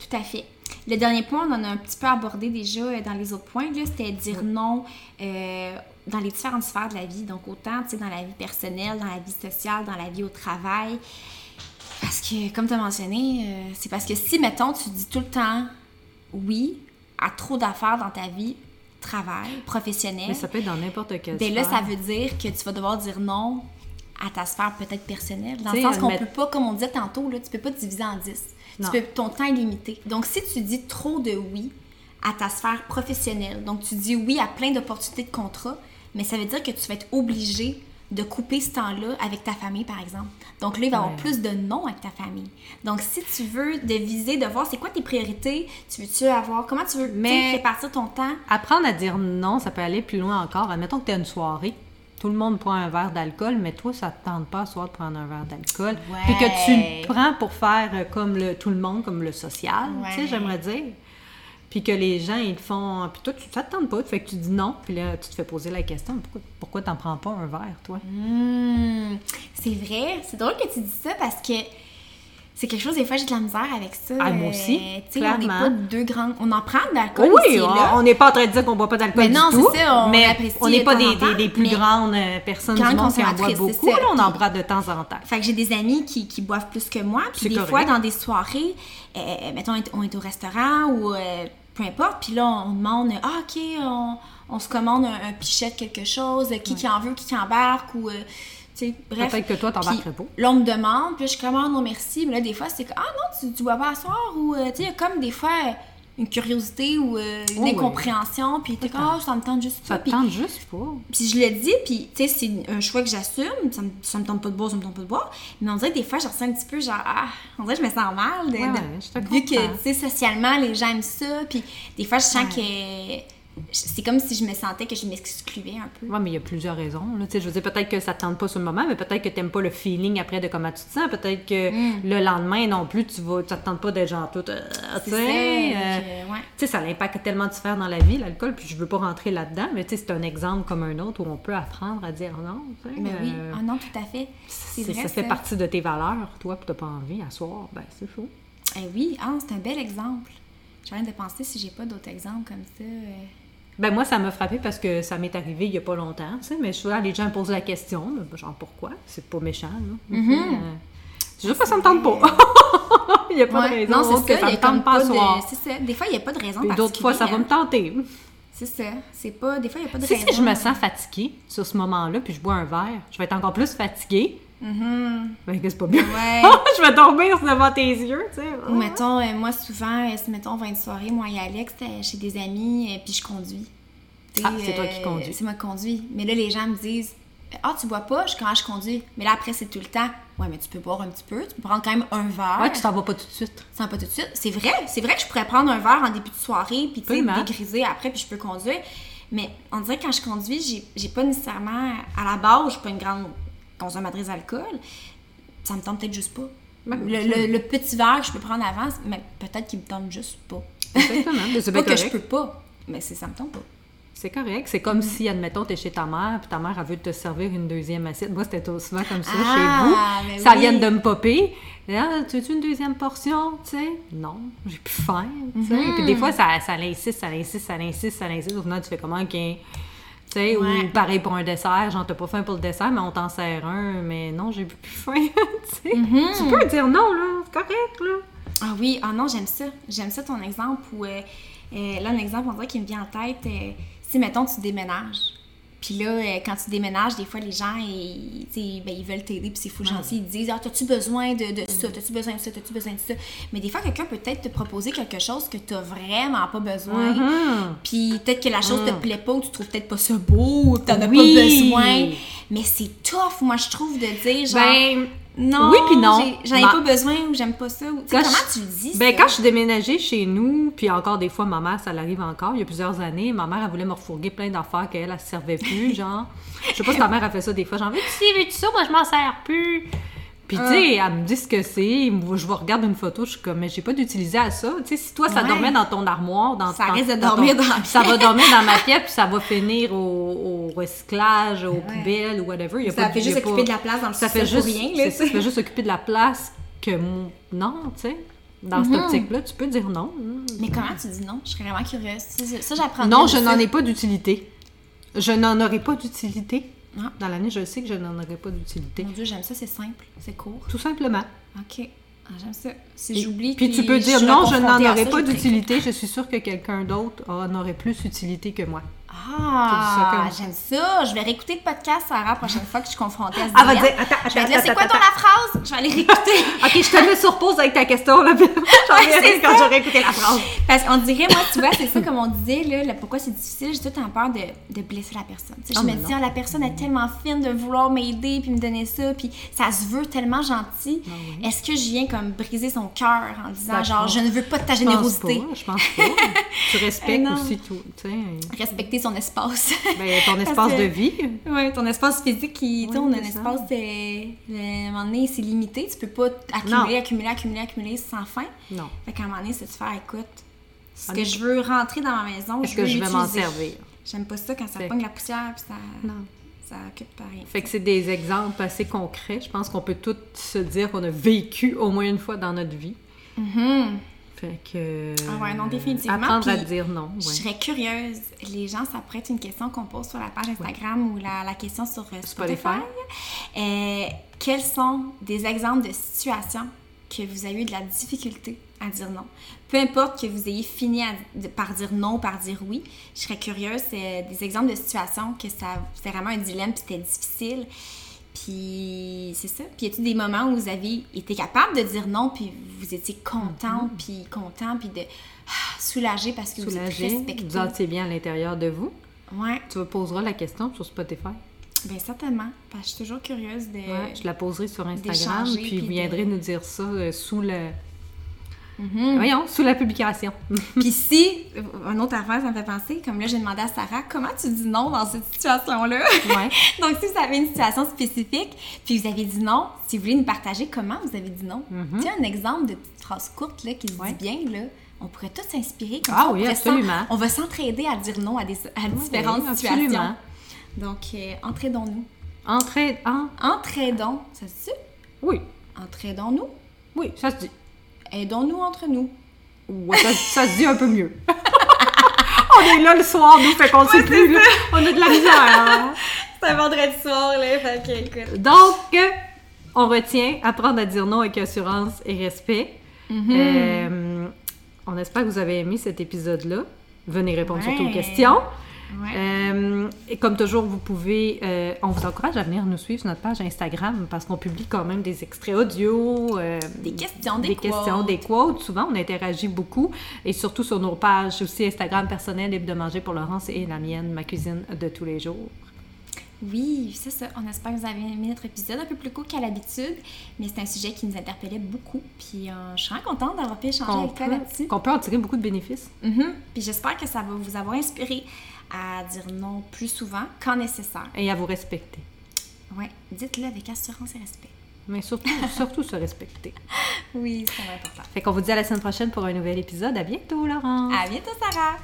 Tout à fait. Le dernier point, on en a un petit peu abordé déjà euh, dans les autres points, là, c'était dire non euh, dans les différentes sphères de la vie. Donc, autant tu sais, dans la vie personnelle, dans la vie sociale, dans la vie au travail. Parce que, comme tu as mentionné, euh, c'est parce que si, mettons, tu dis tout le temps oui à trop d'affaires dans ta vie, travail, professionnel, Mais ça peut être dans n'importe quel ben là, ça veut dire que tu vas devoir dire non à ta sphère peut-être personnelle. Dans le sens qu'on admet- peut pas, comme on disait tantôt, là, tu peux pas te diviser en 10. Tu peux, ton temps est limité. Donc, si tu dis trop de oui à ta sphère professionnelle, donc tu dis oui à plein d'opportunités de contrat, mais ça veut dire que tu vas être obligé de couper ce temps-là avec ta famille, par exemple. Donc là, il va y avoir plus de non avec ta famille. Donc, si tu veux de viser, de voir c'est quoi tes priorités, tu veux-tu avoir, comment tu veux Mais- répartir ton temps, Apprendre à dire non, ça peut aller plus loin encore. Admettons que tu as une soirée. Tout le monde prend un verre d'alcool, mais toi, ça te tente pas à soir de prendre un verre d'alcool. Puis que tu le prends pour faire euh, comme le, tout le monde, comme le social, tu sais, j'aimerais dire. Puis que les gens, ils le font. Puis toi, tu, ça te tente pas, fait que tu dis non. Puis là, tu te fais poser la question pourquoi, pourquoi t'en prends pas un verre, toi? Hmm, c'est vrai. C'est drôle que tu dis ça parce que c'est quelque chose, des fois, j'ai de la misère avec ça. Ah, moi aussi, Euh, Tu sais, on n'est clairement. pas deux grandes. On en prend de l'alcool Oui, ici on n'est pas en train de dire qu'on boit pas d'alcool Mais non, c'est ça, on mais on n'est pas de des, des- plus grandes euh, personnes du monde qui en boivent consommatrices, beaucoup. Là, on en prend de temps en temps. Fait que j'ai des amis qui, qui boivent plus que moi. Puis des correct. fois, dans des soirées, euh, mettons, on est- on est au restaurant ou euh, peu importe. Puis là, on demande Ah, OK, on, on se commande un, un pichet de quelque chose, qui qui en veut, qui qui embarque ou. euh, tu sais, bref. Peut-être que toi, t'embarquerais pas. Là, on me demande, puis je commande, non merci. Mais là, des fois, c'est que, ah non, tu, tu bois pas à soir. Ou, euh, tu sais, comme des fois une curiosité ou euh, une Oh, oui. incompréhension. Puis t'es comme, ah, ça me tente juste Ça pas. te Puis, tente juste pas. puis je le dis, puis tu sais, c'est un choix que j'assume. Ça me, ça me tente pas de boire, ça me tente pas de boire. Mais on dirait que des fois, je ressens un petit peu genre, ah, on dirait que je me sens mal. De, Ouais, de- ouais, je te vu que, tu sais, socialement, les gens aiment ça. Puis des fois, je sens Ouais. que c'est comme si je me sentais que je m'excluais un peu. Oui, mais il y a plusieurs raisons. Là. Tu Je veux dire, peut-être que ça ne te tente pas sur le moment, mais peut-être que tu n'aimes pas le feeling après de comment tu te sens. Peut-être que le lendemain non plus, tu vas, ça te tente pas d'être genre tout. euh, tu sais, euh, que, ouais. tu ça a l'impact tellement différent dans la vie, l'alcool, puis je veux pas rentrer là-dedans, mais tu c'est un exemple comme un autre où on peut apprendre à dire non. tu Mais oui, euh, ah non, tout à fait. C'est vrai. ça fait partie de tes valeurs, toi, puis t'as pas envie à soir, ben c'est fou. Eh oui, ah, c'est un bel exemple. J'ai rien de penser si j'ai pas d'autres exemples comme ça. Ben moi, ça m'a frappé parce que ça m'est arrivé il y a pas longtemps, tu sais, mais souvent les gens posent la question, là, genre pourquoi? C'est pas méchant, là. Mm-hmm. Euh, C'est juste que ça me tente pas. il y a pas de raison non, c'est que ça, ça il me tente pas à de- soir. C'est ça. Des fois, il n'y a pas de raison d'autres fois, ça va me tenter. C'est ça. C'est pas... Des fois, il n'y a pas de Si, raison. si je me sens fatiguée sur ce moment-là, puis je bois un verre, je vais être encore plus fatiguée. Mhm. Ben, que c'est pas bien. Ouais. je vais dormir devant tes yeux, tu sais. Ou mettons, euh, moi, souvent, euh, si mettons, on va à une soirée, moi et Alex, euh, chez des amis, euh, puis je conduis. Tu Ah, c'est toi qui conduis. C'est moi qui conduis. Mais là, les gens me disent Ah, tu bois pas Je quand je conduis. Mais là, après, c'est tout le temps. Ouais, mais tu peux boire un petit peu. Tu peux prendre quand même un verre. Ouais, tu t'en vas pas tout de suite. Sans pas tout de suite. C'est vrai. C'est vrai que je pourrais prendre un verre en début de soirée, puis tu sais, dégriser après, puis je peux conduire. Mais on dirait que quand je conduis, j'ai- j'ai pas nécessairement. À la base, je suis pas une grande consommatrice d'alcool. Ça me tente peut-être juste pas. Le, le- le petit verre que je peux prendre avant, mais peut-être qu'il me tente juste pas. Exactement. C'est pas que je peux pas, mais c'est ça me tente pas. C'est correct. C'est comme si, admettons, t'es chez ta mère, puis ta mère, elle veut te servir une deuxième assiette. Moi, c'était souvent comme ça Ah, chez vous. Ça oui. vient de me popper. Ah, tu veux une deuxième portion, tu sais? Non, j'ai plus faim, tu sais. Mhm. Puis des fois, ça, ça l'insiste, ça l'insiste, ça l'insiste, ça l'insiste. Au final, tu fais comment, OK? Tu sais, Ouais. ou pareil pour un dessert, genre, t'as pas faim pour le dessert, mais on t'en sert un, mais non, j'ai plus faim, tu sais. Mhm. Tu peux dire non, là, c'est correct, là. Ah oui, ah non, j'aime ça. J'aime ça ton exemple où, euh, euh, là, un exemple, on dirait qui me vient en tête, euh, si, mettons, tu déménages, Puis là, euh, quand tu déménages, des fois, les gens, ils, ben, ils veulent t'aider, puis c'est fou gentil. Ils disent, ah, t'as-tu besoin de, de ça, t'as-tu besoin de ça, t'as-tu besoin de ça. Mais des fois, quelqu'un peut peut-être te proposer quelque chose que t'as vraiment pas besoin. Mhm. Puis peut-être que la chose te plaît pas, ou tu trouves peut-être pas ça beau, ou t'en as pas besoin. Mais c'est tough, moi, je trouve, de dire, genre, Ben, non, oui puis non. j'en ai pas besoin, ou j'aime pas ça. Ou, comment je- tu le dis, Ben, quand je suis déménagée chez nous, puis encore des fois, ma mère, ça l'arrive encore, il y a plusieurs années, ma mère, elle voulait me refourguer plein d'affaires qu'elle, elle se servait plus, genre. Je sais pas si ta mère a fait ça des fois, genre, veux-tu veux-tu ça, moi, je m'en sers plus. Puis, tu sais, elle me dit ce que c'est, je regarde une photo, je suis comme, mais j'ai pas d'utiliser à ça. Tu sais, si toi, ça Ouais. dormait dans ton armoire, dans Ça dans- risque de dans ton- dormir dans la Ça va dormir dans ma pièce, puis ça va finir au, au recyclage, aux poubelles, ou whatever. Y a Ça pas fait juste a pas- occuper de la place dans le ça fait juste, pour rien, là, ça, fait juste occuper de la place que mon... non, tu sais. Dans cette optique-là, tu peux dire non. Mais comment tu dis non? Je serais vraiment curieuse. Ça, ça, j'apprends. Non, je n'en ai pas d'utilité. Je n'en aurai pas d'utilité. Ah. Dans l'année, je sais que je n'en aurai pas d'utilité. Mon Dieu, j'aime ça, c'est simple, c'est court. Tout simplement. Ok. Ah, j'aime ça. Si j'oublie. Puis tu peux dire non, je n'en confrontée à aurai ça, pas d'utilité. Je suis sûre que quelqu'un d'autre en aurait plus d'utilité que moi. Ah, j'aime ça. Je vais réécouter le podcast, Sarah, la prochaine fois que je suis confrontée à ce Elle va dire, attends, Je vais attends, te dire, c'est attends, quoi ton attends. la phrase? Je vais aller réécouter. Ok, je te mets sur pause avec ta question. Là. J'en reviendrai c'est quand j'aurai écouté la phrase. Parce qu'on dirait, moi, tu vois, c'est ça comme on disait, là, pourquoi c'est difficile, j'ai tout temps peur de, de blesser la personne. Tu sais, Ah, je me mais dis, ah, la personne est tellement fine de vouloir m'aider puis me donner ça, puis ça se veut tellement gentil. Est-ce que je viens comme briser son cœur en disant, Ah Ben, genre, pense- je ne veux pas de ta Je pense générosité? pas. Je pense pas. tu respectes non. aussi tout. Tu sais, Respecter son espace. ben, ton espace que- de vie. Oui, ton espace physique, qui, Oui, on a un ça. espace, euh, à un moment donné, c'est limité. Tu peux pas accumuler, Non. accumuler, accumuler, accumuler sans fin. Non. Fait qu'à un moment donné, c'est de faire, écoute, ce Ah, que je veux rentrer dans ma maison, Est-ce que je vais m'en servir? J'aime pas ça quand ça Fait- pogne la poussière puis ça, Non. ça occupe pas rien. Fait que c'est des exemples assez concrets. Je pense qu'on peut tous se dire qu'on a vécu au moins une fois dans notre vie. Mhm. Fait que. Ah ouais, non, définitivement. Apprendre à Puis, dire non. Je serais curieuse. Les gens, ça pourrait être une question qu'on pose sur la page Instagram ou la, la question sur euh, Spotify. Spotify. Euh, quels sont des exemples de situations que vous avez eu de la difficulté à dire non? Peu importe que vous ayez fini à- de- par dire non, par dire oui, je serais curieuse. C'est des exemples de situations que ça, c'était vraiment un dilemme c'était difficile. Puis c'est ça. Puis y a-t-il des moments où vous avez été capable de dire non puis vous étiez content puis content puis de ah, soulagé parce que vous êtes Soulager, respecté? vous sentiez bien à l'intérieur de vous. Ouais, Tu me poseras la question sur Spotify. bien certainement. Parce que je suis toujours curieuse de. Ouais, je la poserai sur Instagram, puis puis vous de- viendrez nous dire ça euh, sous le. Mhm. Voyons, sous la publication. Puis si, un autre affaire, ça me fait penser, comme là, j'ai demandé à Sarah, comment tu dis non dans cette situation-là? ouais. Donc, si vous avez une situation spécifique, puis vous avez dit non, si vous voulez nous partager comment vous avez dit non, tu sais, un exemple de petite phrase courte là, qui se Mhm. Ouais. dit bien, là, on pourrait tous s'inspirer. comme Ah ça, oui, absolument. On va s'entraider à dire non à, des, à différentes Oui, situations. absolument. Donc, euh, entraidons-nous. En. Entraidons, ça se dit? Oui. Entraidons-nous? Oui, ça se dit. Aidons-nous entre nous. Ouais, ça, ça se dit un peu mieux. on est là le soir, nous, fait qu'on sait plus. là. On a de la misère. hein. C'est un vendredi soir, là, fait que, écoute. Donc, on retient apprendre à dire non avec assurance et respect. Mhm. Euh, on espère que vous avez aimé cet épisode-là. Venez répondre surtout aux Ouais. questions. Ouais. Euh, et comme toujours, vous pouvez, euh, on vous encourage à venir nous suivre sur notre page Instagram parce qu'on publie quand même des extraits audio, euh, Des questions, des des quotes. questions, des quotes. Souvent, on interagit beaucoup et surtout sur nos pages aussi Instagram personnelles Libre de manger pour Laurence et la mienne, ma cuisine de tous les jours. Oui, c'est ça. On espère que vous avez aimé notre épisode un peu plus court qu'à l'habitude, mais c'est un sujet qui nous interpellait beaucoup. Puis euh, je suis vraiment contente d'avoir pu échanger avec toi là-dessus. qu'on peut en tirer beaucoup de bénéfices. Mhm. Puis j'espère que ça va vous avoir inspiré à dire non plus souvent quand nécessaire. Et à vous respecter. Oui, dites-le avec assurance et respect. Mais surtout, surtout se respecter. Oui, c'est important. Fait qu'on vous dit à la semaine prochaine pour un nouvel épisode. À bientôt, Laurence. À bientôt, Sarah.